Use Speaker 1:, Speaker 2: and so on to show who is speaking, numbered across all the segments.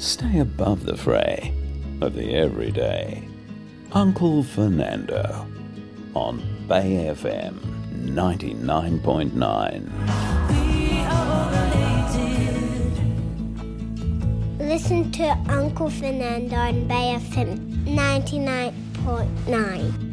Speaker 1: Stay above the fray of the everyday. Uncle Fernando on Bay FM 99.9.
Speaker 2: Listen to Uncle Fernando on Bay FM 99.9.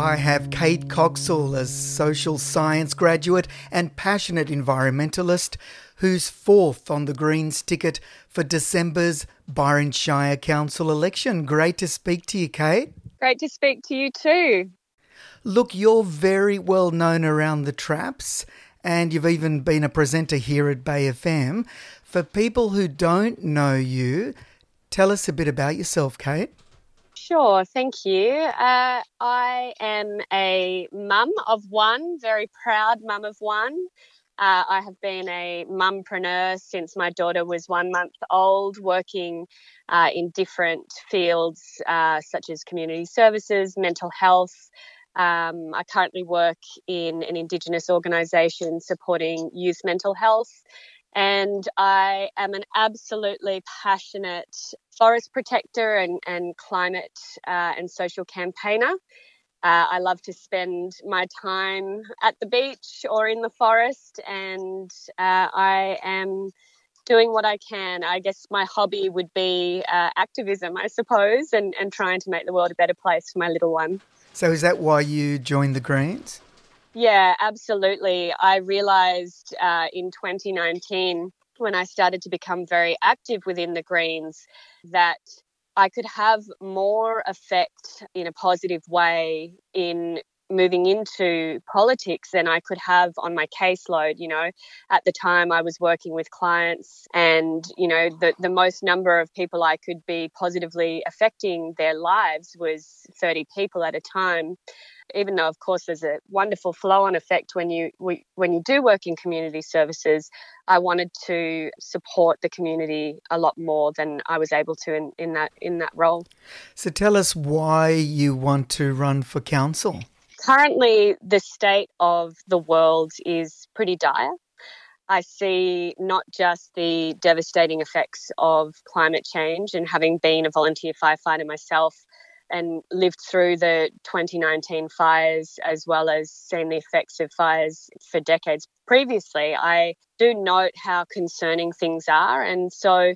Speaker 3: I have Kate Coxall, a social science graduate and passionate environmentalist, who's fourth on the Greens ticket for December's Byron Shire Council election. Great to speak to you, Kate.
Speaker 4: Great to speak to you too.
Speaker 3: Look, you're very well known around the traps, and you've even been a presenter here at Bay FM. For people who don't know you, tell us a bit about yourself, Kate.
Speaker 4: Sure, thank you. Uh, I am a mum of one, very proud mum of one. Uh, I have been a mumpreneur since my daughter was one month old, working uh, in different fields uh, such as community services, mental health. Um, I currently work in an Indigenous organisation supporting youth mental health. And I am an absolutely passionate forest protector and, and climate uh, and social campaigner. Uh, I love to spend my time at the beach or in the forest, and uh, I am doing what I can. I guess my hobby would be uh, activism, I suppose, and, and trying to make the world a better place for my little one.
Speaker 3: So, is that why you joined the Greens?
Speaker 4: Yeah, absolutely. I realised uh, in 2019 when I started to become very active within the Greens that I could have more effect in a positive way in moving into politics than I could have on my caseload. You know, at the time I was working with clients, and you know, the, the most number of people I could be positively affecting their lives was 30 people at a time even though of course there's a wonderful flow on effect when you we, when you do work in community services i wanted to support the community a lot more than i was able to in, in that in that role.
Speaker 3: So tell us why you want to run for council.
Speaker 4: Currently the state of the world is pretty dire. I see not just the devastating effects of climate change and having been a volunteer firefighter myself, and lived through the 2019 fires as well as seen the effects of fires for decades previously, I do note how concerning things are. And so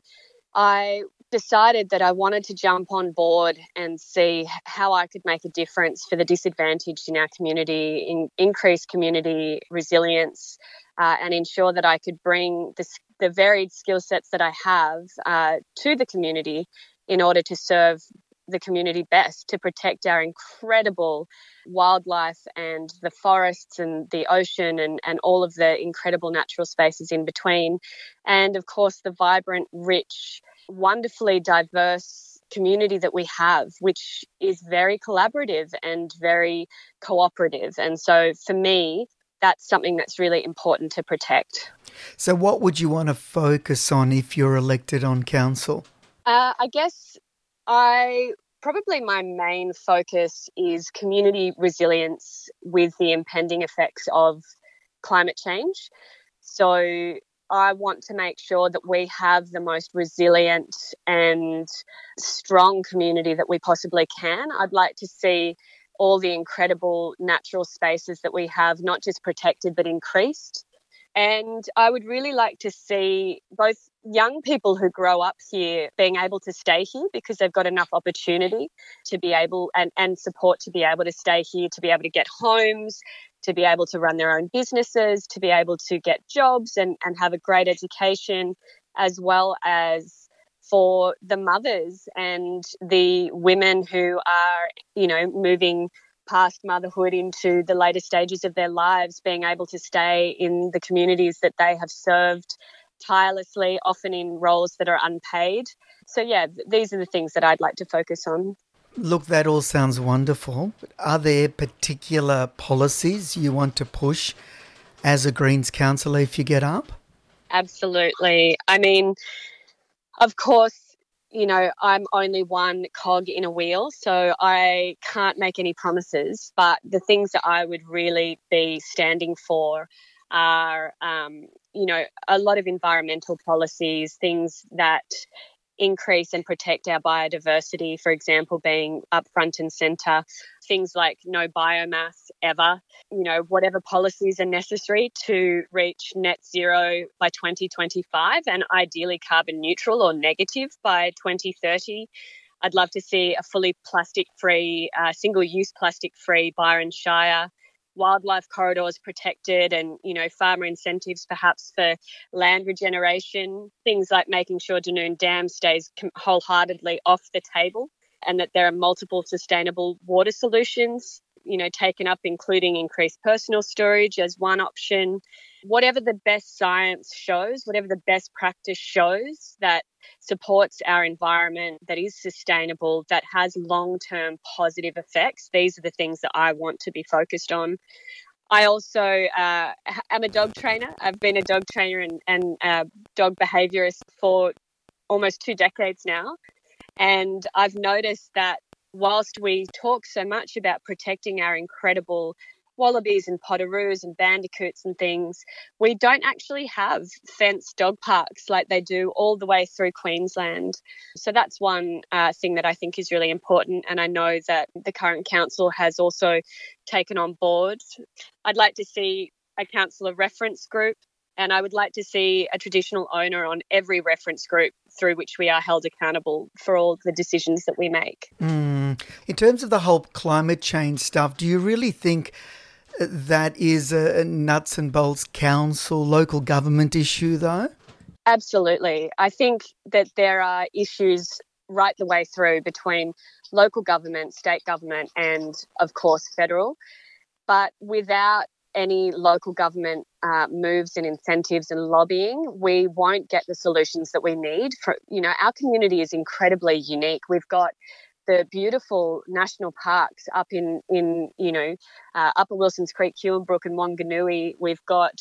Speaker 4: I decided that I wanted to jump on board and see how I could make a difference for the disadvantaged in our community, in, increase community resilience, uh, and ensure that I could bring the, the varied skill sets that I have uh, to the community in order to serve the community best to protect our incredible wildlife and the forests and the ocean and, and all of the incredible natural spaces in between. And of course, the vibrant, rich, wonderfully diverse community that we have, which is very collaborative and very cooperative. And so for me, that's something that's really important to protect.
Speaker 3: So, what would you want to focus on if you're elected on council?
Speaker 4: Uh, I guess I probably my main focus is community resilience with the impending effects of climate change. So I want to make sure that we have the most resilient and strong community that we possibly can. I'd like to see all the incredible natural spaces that we have not just protected but increased. And I would really like to see both young people who grow up here being able to stay here because they've got enough opportunity to be able and, and support to be able to stay here, to be able to get homes, to be able to run their own businesses, to be able to get jobs and, and have a great education, as well as for the mothers and the women who are, you know, moving past motherhood into the later stages of their lives, being able to stay in the communities that they have served tirelessly, often in roles that are unpaid. So, yeah, these are the things that I'd like to focus on.
Speaker 3: Look, that all sounds wonderful. Are there particular policies you want to push as a Greens councillor if you get up?
Speaker 4: Absolutely. I mean, of course, you know, I'm only one cog in a wheel, so I can't make any promises. But the things that I would really be standing for are, um, you know, a lot of environmental policies, things that increase and protect our biodiversity, for example, being up front and centre. Things like no biomass ever, you know, whatever policies are necessary to reach net zero by 2025 and ideally carbon neutral or negative by 2030. I'd love to see a fully plastic free, uh, single use plastic free Byron Shire wildlife corridors protected and you know farmer incentives perhaps for land regeneration things like making sure Dunoon Dam stays wholeheartedly off the table and that there are multiple sustainable water solutions you know taken up including increased personal storage as one option whatever the best science shows whatever the best practice shows that supports our environment that is sustainable that has long-term positive effects these are the things that i want to be focused on I also uh, am a dog trainer. I've been a dog trainer and, and dog behaviorist for almost two decades now. And I've noticed that whilst we talk so much about protecting our incredible wallabies and potoroos and bandicoots and things, we don't actually have fenced dog parks like they do all the way through Queensland. So that's one uh, thing that I think is really important. And I know that the current council has also taken on board. I'd like to see a councillor reference group and I would like to see a traditional owner on every reference group through which we are held accountable for all the decisions that we make.
Speaker 3: Mm. In terms of the whole climate change stuff, do you really think that is a nuts and bolts council, local government issue, though?
Speaker 4: Absolutely. I think that there are issues right the way through between local government, state government, and of course, federal. But without any local government uh, moves and incentives and lobbying, we won't get the solutions that we need. For you know, our community is incredibly unique. We've got the beautiful national parks up in in you know uh, Upper Wilsons Creek, Huonbrook, and Wanganui. We've got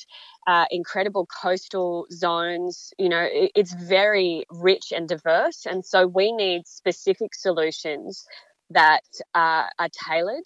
Speaker 4: uh, incredible coastal zones. You know, it, it's very rich and diverse, and so we need specific solutions that uh, are tailored.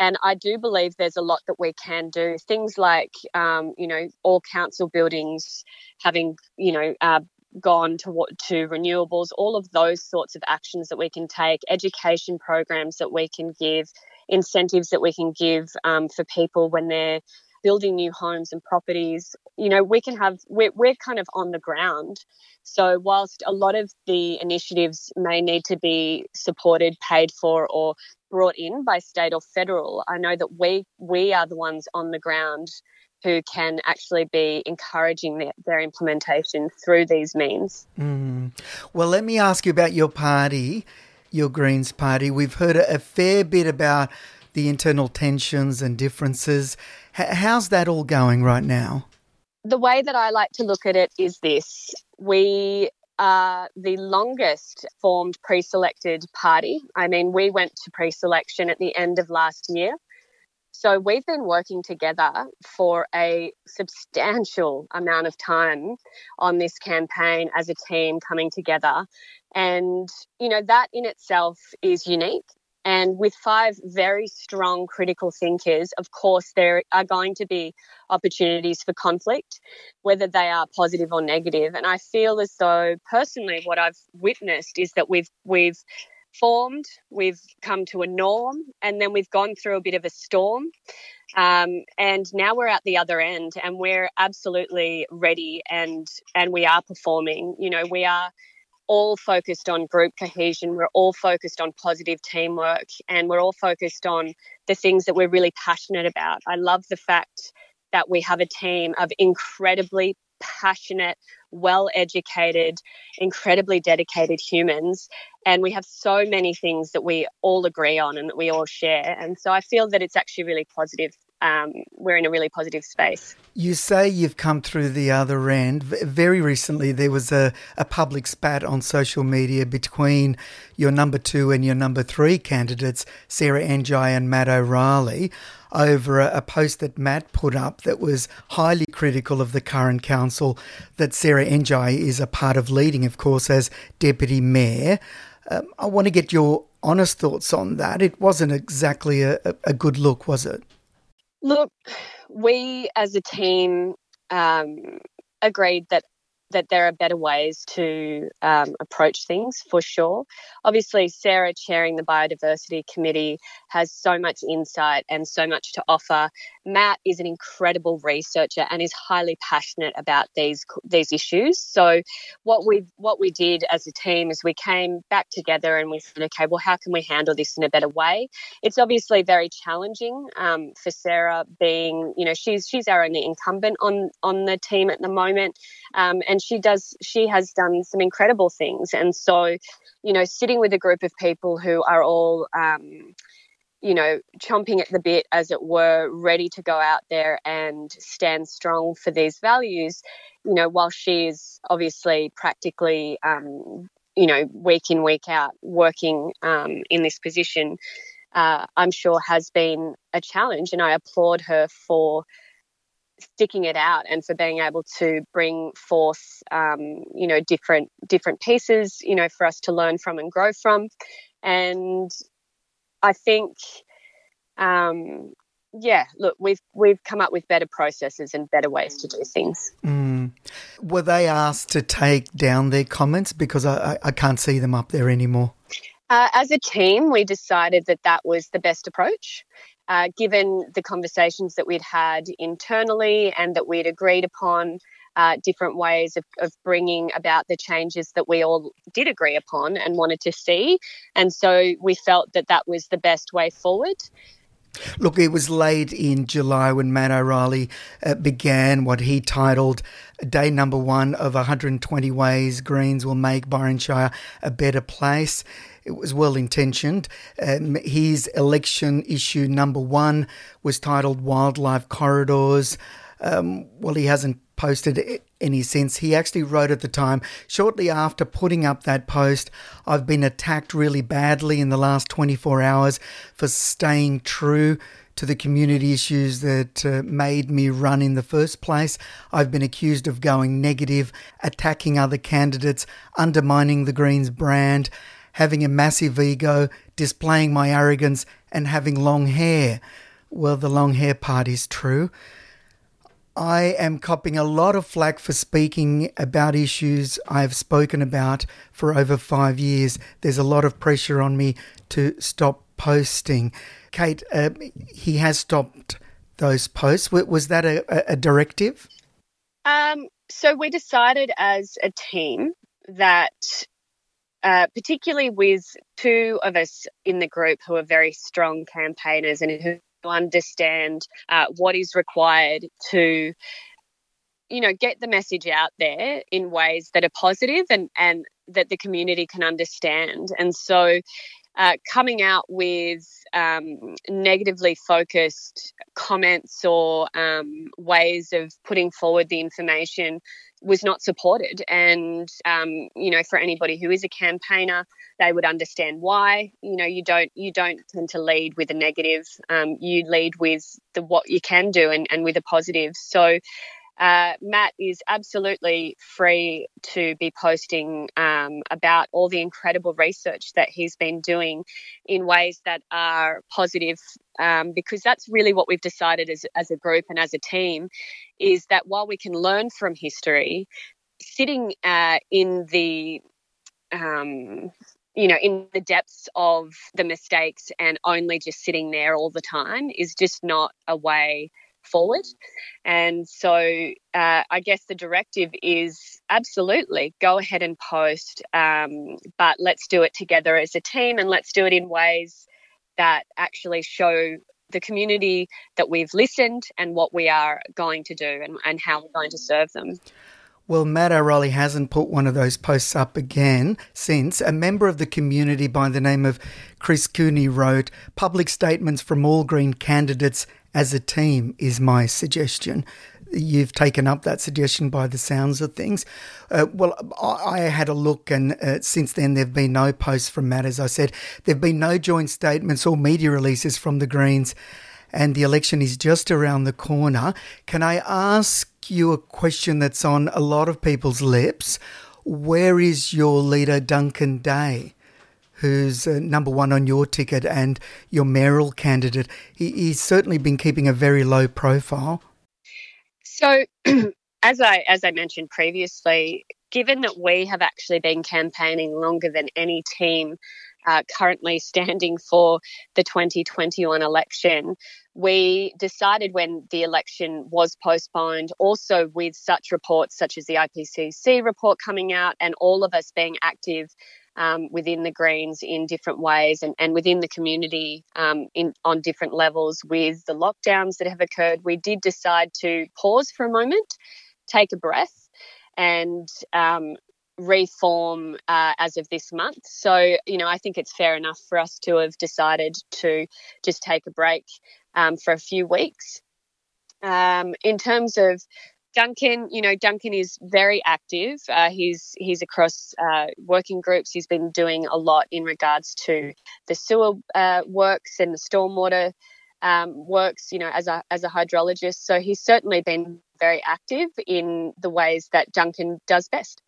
Speaker 4: And I do believe there's a lot that we can do. Things like, um, you know, all council buildings having, you know, uh, gone to to renewables, all of those sorts of actions that we can take, education programs that we can give, incentives that we can give um, for people when they're building new homes and properties. You know, we can have we're, we're kind of on the ground. So whilst a lot of the initiatives may need to be supported, paid for, or brought in by state or federal, I know that we we are the ones on the ground who can actually be encouraging their, their implementation through these means.
Speaker 3: Mm. Well, let me ask you about your party, your Greens party. We've heard a, fair bit about the internal tensions and differences. H- how's that all going right now?
Speaker 4: The way that I like to look at it is this we are the longest formed pre selected party. I mean, we went to pre selection at the end of last year. So we've been working together for a substantial amount of time on this campaign as a team coming together. And, you know, that in itself is unique. And with five very strong critical thinkers, of course, there are going to be opportunities for conflict, whether they are positive or negative. And I feel as though, personally, what I've witnessed is that we've we've formed, we've come to a norm, and then we've gone through a bit of a storm. Um, and now we're at the other end, and we're absolutely ready, and and we are performing. You know, we are all focused on group cohesion. We're all focused on positive teamwork, and we're all focused on the things that we're really passionate about. I love the fact that we have a team of incredibly passionate, well educated, incredibly dedicated humans. And we have so many things that we all agree on and that we all share. And so I feel that it's actually really positive. Um, we're in a really positive space.
Speaker 3: You say you've come through the other end. Very recently, there was a, a public spat on social media between your number two and your number three candidates, Sarah Ndiaye and Matt O'Reilly over a, a, post that Matt put up that was highly critical of the current council that Sarah Ndiaye is a part of leading, of course, as deputy mayor. Um, I want to get your honest thoughts on that. It wasn't exactly a, a good look, was it?
Speaker 4: Look, we as a team um, agreed that that there are better ways to um, approach things for sure. Obviously, Sarah chairing the biodiversity committee has so much insight and so much to offer. Matt is an incredible researcher and is highly passionate about these these issues. So, what we what we did as a team is we came back together and we said, okay, well, how can we handle this in a better way? It's obviously very challenging um, for Sarah, being you know she's she's our only incumbent on on the team at the moment, um, and she does she has done some incredible things and so you know sitting with a group of people who are all um, you know chomping at the bit as it were ready to go out there and stand strong for these values you know while she is obviously practically um, you know week in week out working um, in this position uh, i'm sure has been a challenge and i applaud her for sticking it out and for being able to bring forth um, you know different different pieces you know for us to learn from and grow from. And i think um, yeah look we've we've come up with better processes and better ways to do things.
Speaker 3: Mm. were they asked to take down their comments? Because i, I can't see them up there anymore.
Speaker 4: Uh, as a team, we decided that that was the best approach. Uh, given the conversations that we'd had internally and that we'd agreed upon uh, different ways of, of bringing about the changes that we all did agree upon and wanted to see. And so we felt that that was the best way forward.
Speaker 3: Look, it was late in July when Matt O'Reilly uh, began what he titled Day Number One of 120 Ways Greens Will Make Byron Shire a Better Place. It was well intentioned. Um, his election issue number one was titled Wildlife Corridors. Um, well, he hasn't posted any since. He actually wrote at the time, shortly after putting up that post, I've been attacked really badly in the last 24 hours for staying true to the community issues that uh, made me run in the first place. I've been accused of going negative, attacking other candidates, undermining the Greens brand, having a massive ego, displaying my arrogance, and having long hair. Well, the long hair part is true. I am copping a lot of flack for speaking about issues I've spoken about for over five years. There's a lot of pressure on me to stop posting. Kate, uh, he has stopped those posts. Was that a, a directive?
Speaker 4: Um, so we decided as a team that uh, particularly with two of us in the group who are very strong campaigners and who understand uh, what is required to you know get the message out there in ways that are positive and and that the community can understand. And so uh, coming out with um, negatively focused comments or um, ways of putting forward the information was not supported. And, um, you know, for anybody who is a campaigner, they would understand why. You know, you don't you don't tend to lead with a negative. Um, you lead with the what you can do and, and with a positive. So uh, Matt is absolutely free to be posting um, about all the incredible research that he's been doing in ways that are positive, um, because that's really what we've decided as, as a group and as a team is that while we can learn from history, sitting uh, in the um, you know, in the depths of the mistakes and only just sitting there all the time is just not a way forward. And so uh, I guess the directive is absolutely go ahead and post, um, but let's do it together as a team and let's do it in ways that actually show the community that we've listened and what we are going to do and, and how we're going to serve them.
Speaker 3: Well, Matt O'Reilly hasn't put one of those posts up again since. A member of the community by the name of Chris Cooney wrote Public statements from all Green candidates as a team is my suggestion. You've taken up that suggestion by the sounds of things. Uh, well, I, had a look, and uh, since then, there have been no posts from Matt, as I said. There have been no joint statements or media releases from the Greens, and the election is just around the corner. Can I ask you a question that's on a lot of people's lips? Where is your leader, Duncan Day? Who's uh, number one on your ticket and your mayoral candidate. He, he's certainly been keeping a very low profile.
Speaker 4: So, as I as I mentioned previously, given that we have actually been campaigning longer than any team uh, currently standing for the 2021 election, we decided when the election was postponed, also with such reports such as the IPCC report coming out and all of us being active um, within the Greens in different ways and, and within the community um, in, on different levels with the lockdowns that have occurred, we did decide to pause for a moment, take a breath, and um, reform uh, as of this month. So, you know, I think it's fair enough for us to have decided to just take a break um, for a few weeks. Um, in terms of Duncan, you know, Duncan is very active. Uh, he's he's across uh, working groups. He's been doing a lot in regards to the sewer uh, works and the stormwater um, works. You know, as a as a hydrologist, so he's certainly been very active in the ways that Duncan does best.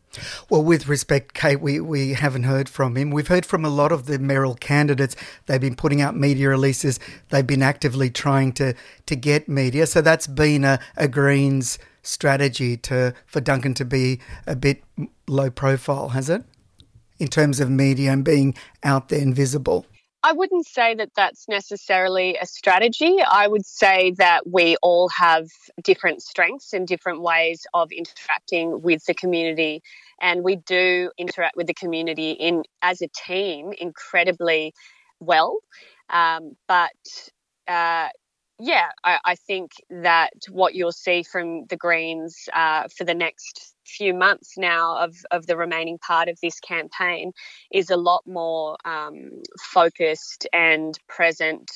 Speaker 3: Well, with respect, Kate, we, we haven't heard from him. We've heard from a lot of the mayoral candidates. They've been putting out media releases. They've been actively trying to, to get media. So that's been a, a Greens strategy to for Duncan to be a bit low profile, has it? In terms of media and being out there and visible.
Speaker 4: I wouldn't say that that's necessarily a strategy. I would say that we all have different strengths and different ways of interacting with the community, and we do interact with the community in as a team incredibly well. Um, but uh, yeah, I, I, think that what you'll see from the Greens uh, for the next few months now of, of the remaining part of this campaign is a lot more um, focused and present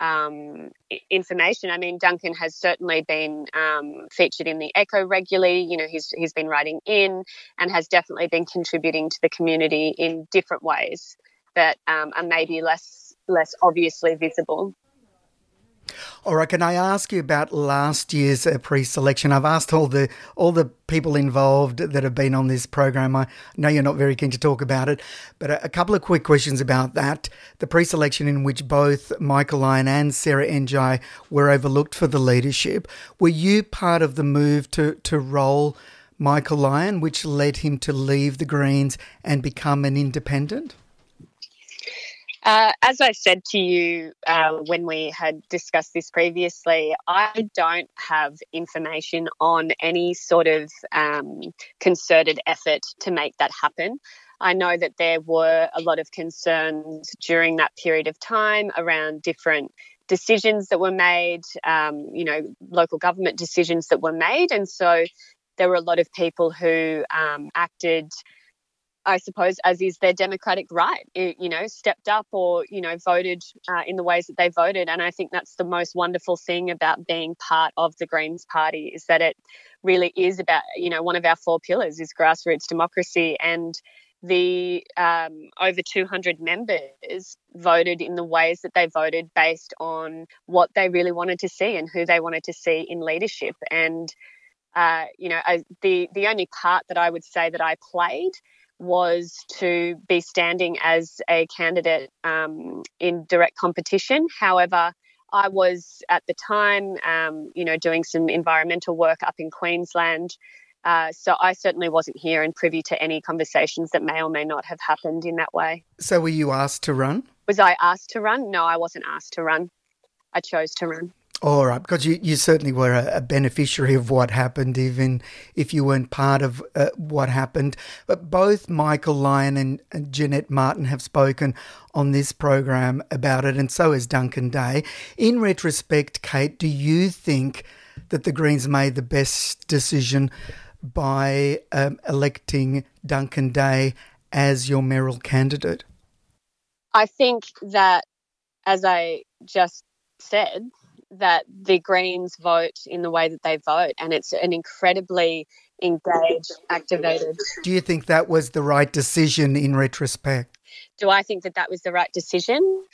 Speaker 4: um, information. I mean, Duncan has certainly been um, featured in the Echo regularly. You know, he's he's been writing in and has definitely been contributing to the community in different ways that um, are maybe less less obviously visible.
Speaker 3: All right, can I ask you about last year's uh, pre-selection? I've asked all the all the people involved that have been on this program. I know you're not very keen to talk about it, but a, a couple of quick questions about that. The pre-selection in which both Michael Lyon and Sarah Ndiaye were overlooked for the leadership. Were you part of the move to to roll Michael Lyon, which led him to leave the Greens and become an independent?
Speaker 4: Uh, as I said to you uh, when we had discussed this previously, I don't have information on any sort of um, concerted effort to make that happen. I know that there were a lot of concerns during that period of time around different decisions that were made, um, you know, local government decisions that were made. And so there were a lot of people who um, acted I suppose, as is their democratic right, you know, stepped up or, you know, voted uh, in the ways that they voted. And I think that's the most wonderful thing about being part of the Greens Party is that it really is about, you know, one of our four pillars is grassroots democracy. And the um, over 200 members voted in the ways that they voted based on what they really wanted to see and who they wanted to see in leadership. And, uh, you know, I, the, the only part that I would say that I played was to be standing as a candidate um, in direct competition. However, I was at the time, um, you know, doing some environmental work up in Queensland. Uh, so I certainly wasn't here and privy to any conversations that may or may not have happened in that way.
Speaker 3: So were you asked to run?
Speaker 4: Was I asked to run? No, I wasn't asked to run. I chose to run.
Speaker 3: All right, because you, you certainly were a, a, beneficiary of what happened, even if you weren't part of uh, what happened. But both Michael Lyon and, and Jeannette Martin have spoken on this program about it, and so has Duncan Day. In retrospect, Kate, do you think that the Greens made the best decision by um, electing Duncan Day as your mayoral candidate?
Speaker 4: I think that, as I just said, that the Greens vote in the way that they vote, and it's an incredibly engaged, activated.
Speaker 3: Do you think that was the right decision in retrospect?
Speaker 4: Do I think that that was the right decision?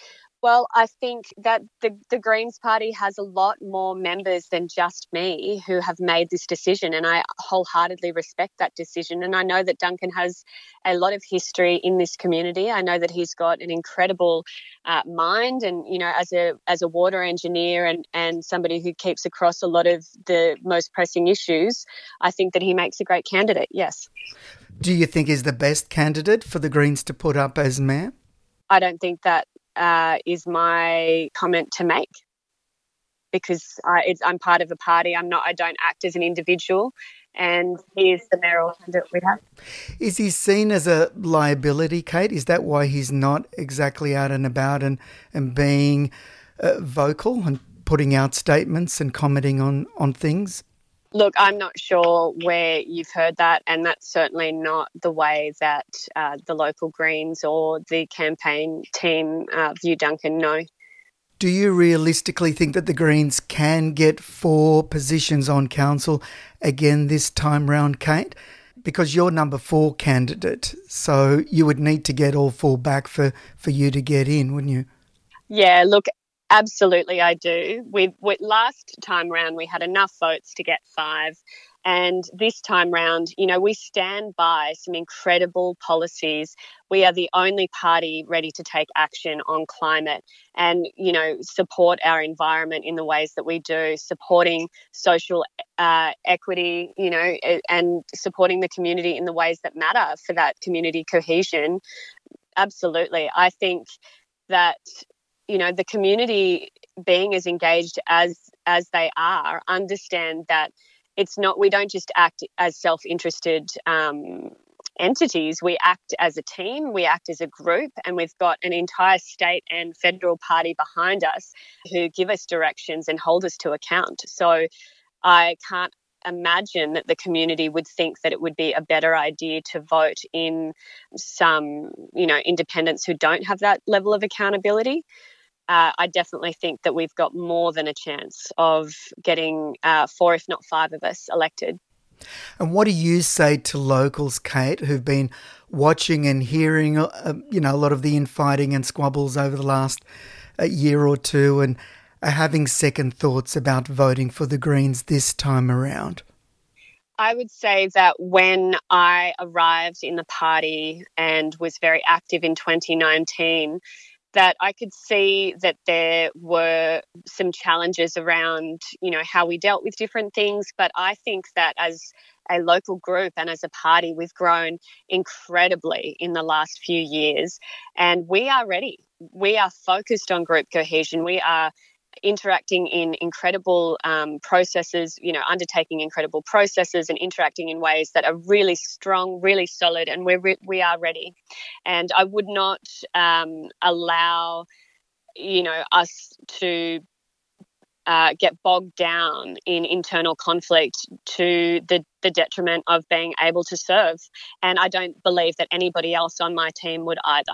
Speaker 4: Well, I think that the, the Greens Party has a lot more members than just me who have made this decision, and I wholeheartedly respect that decision. And I know that Duncan has a lot of history in this community. I know that he's got an incredible uh, mind, and you know, as a as a water engineer and and somebody who keeps across a lot of the most pressing issues, I think that he makes a great candidate. Yes.
Speaker 3: Do you think is the best candidate for the Greens to put up as mayor?
Speaker 4: I don't think that uh, is my comment to make because I, am part of a party. I'm not. I don't act as an individual, and he is the mayoral candidate we have.
Speaker 3: Is he seen as a liability, Kate? Is that why he's not exactly out and about and and being uh, vocal and putting out statements and commenting on on things?
Speaker 4: Look, I'm not sure where you've heard that, and that's certainly not the way that uh, the local Greens or the campaign team uh, view Duncan. No.
Speaker 3: Do you realistically think that the Greens can get four positions on council again this time round, Kate? Because you're number four candidate, so you would need to get all four back for, for you to get in, wouldn't you?
Speaker 4: Yeah, look, Absolutely, I do. We, we, last time round we had enough votes to get five, and this time round, you know, we stand by some incredible policies. We are the only party ready to take action on climate and, you know, support our environment in the ways that we do, supporting social uh, equity, you know, and supporting the community in the ways that matter for that community cohesion. Absolutely. I think that you know the community being as engaged as as they are understand that it's not we don't just act as self-interested um, entities. We act as a team we act as a group and we've got an entire state and federal party behind us who give us directions and hold us to account. So i can't imagine that the community would think that it would be a better idea to vote in some you know independents who don't have that level of accountability uh, I definitely think that we've got more than a chance of getting uh, four, if not five of us elected.
Speaker 3: And what do you say to locals, Kate, who've been watching and hearing, uh, you know, a lot of the infighting and squabbles over the last uh, year or two, and are having second thoughts about voting for the Greens this time around?
Speaker 4: I would say that when I arrived in the party and was very active in 2019, that I could see that there were some challenges around, you know, how we dealt with different things. But I think that as a local group and as a party, we've grown incredibly in the last few years and we are ready. We are focused on group cohesion. We are interacting in incredible um, processes, you know, undertaking incredible processes and interacting in ways that are really strong, really solid, and we're re- we are ready. And I would not um, allow, you know, us to uh, get bogged down in internal conflict to the, the detriment of being able to serve. And I don't believe that anybody else on my team would either.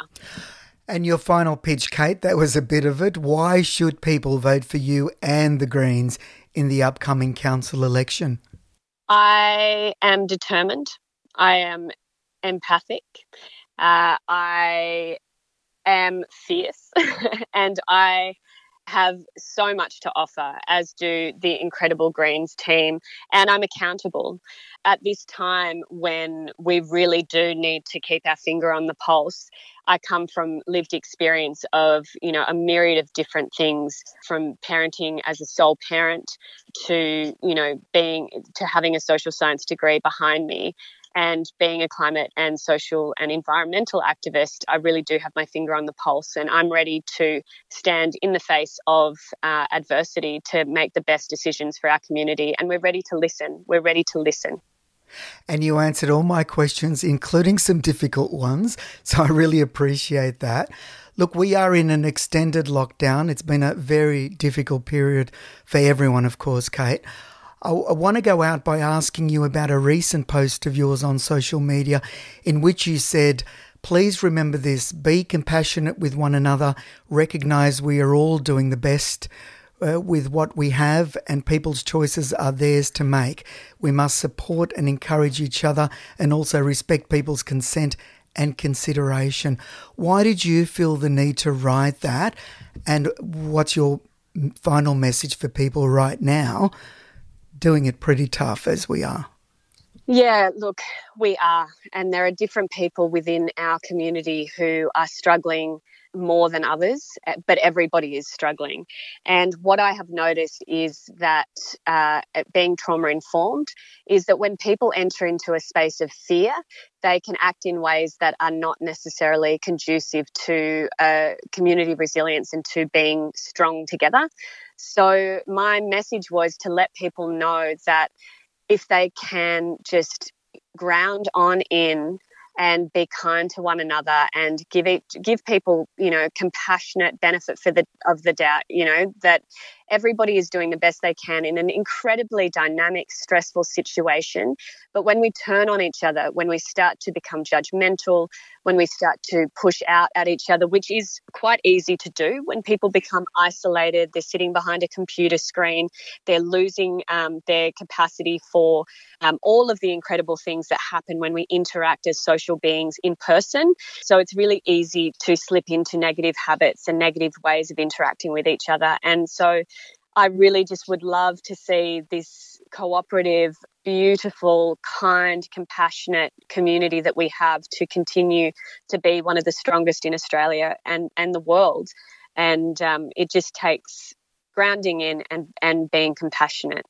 Speaker 3: And your final pitch, Kate, that was a bit of it. Why should people vote for you and the Greens in the upcoming council election?
Speaker 4: I am determined. I am empathic. Uh, I am fierce. and I have so much to offer, as do the incredible Greens team, and I'm accountable. At this time when we really do need to keep our finger on the pulse, I come from lived experience of, you know, a myriad of different things from parenting as a sole parent to, you know, being to having a social science degree behind me and being a climate and social and environmental activist, I really do have my finger on the pulse and I'm ready to stand in the face of uh, adversity to make the best decisions for our community. And we're ready to listen. We're ready to listen.
Speaker 3: And you answered all my questions, including some difficult ones. So I really appreciate that. Look, we are in an extended lockdown. It's been a very difficult period for everyone, of course, Kate. I, I want to go out by asking you about a recent post of yours on social media in which you said, Please remember this be compassionate with one another, recognize we are all doing the best. Uh, with what we have, and people's choices are theirs to make. We must support and encourage each other and also respect people's consent and consideration. Why did you feel the need to write that? And what's your final message for people right now doing it pretty tough as we are?
Speaker 4: Yeah, look, we are. And there are different people within our community who are struggling more than others, eh, but everybody is struggling. And what I have noticed is that uh, being trauma informed is that when people enter into a space of fear, they can act in ways that are not necessarily conducive to uh, community resilience and to being strong together. So, my message was to let people know that if they can just ground on in and be kind to one another and give it give people you know compassionate benefit for the of the doubt you know that everybody is doing the best they can in an incredibly dynamic stressful situation but when we turn on each other when we start to become judgmental when we start to push out at each other which is quite easy to do when people become isolated they're sitting behind a computer screen they're losing um, their capacity for um, all of the incredible things that happen when we interact as social beings in person. So it's really easy to slip into negative habits and negative ways of interacting with each other. And so I really just would love to see this cooperative, beautiful, kind, compassionate community that we have to continue to be one of the strongest in Australia and, and the world. And um, it just takes grounding in and, and being compassionate.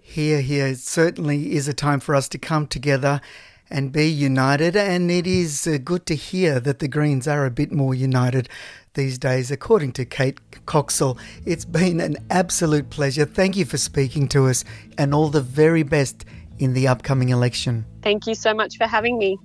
Speaker 3: Here, here, it certainly is a time for us to come together and be united. And it is uh, good to hear that the Greens are a bit more united these days, according to Kate Coxall. It's been an absolute pleasure. Thank you for speaking to us and all the very best in the upcoming election.
Speaker 4: Thank you so much for having me.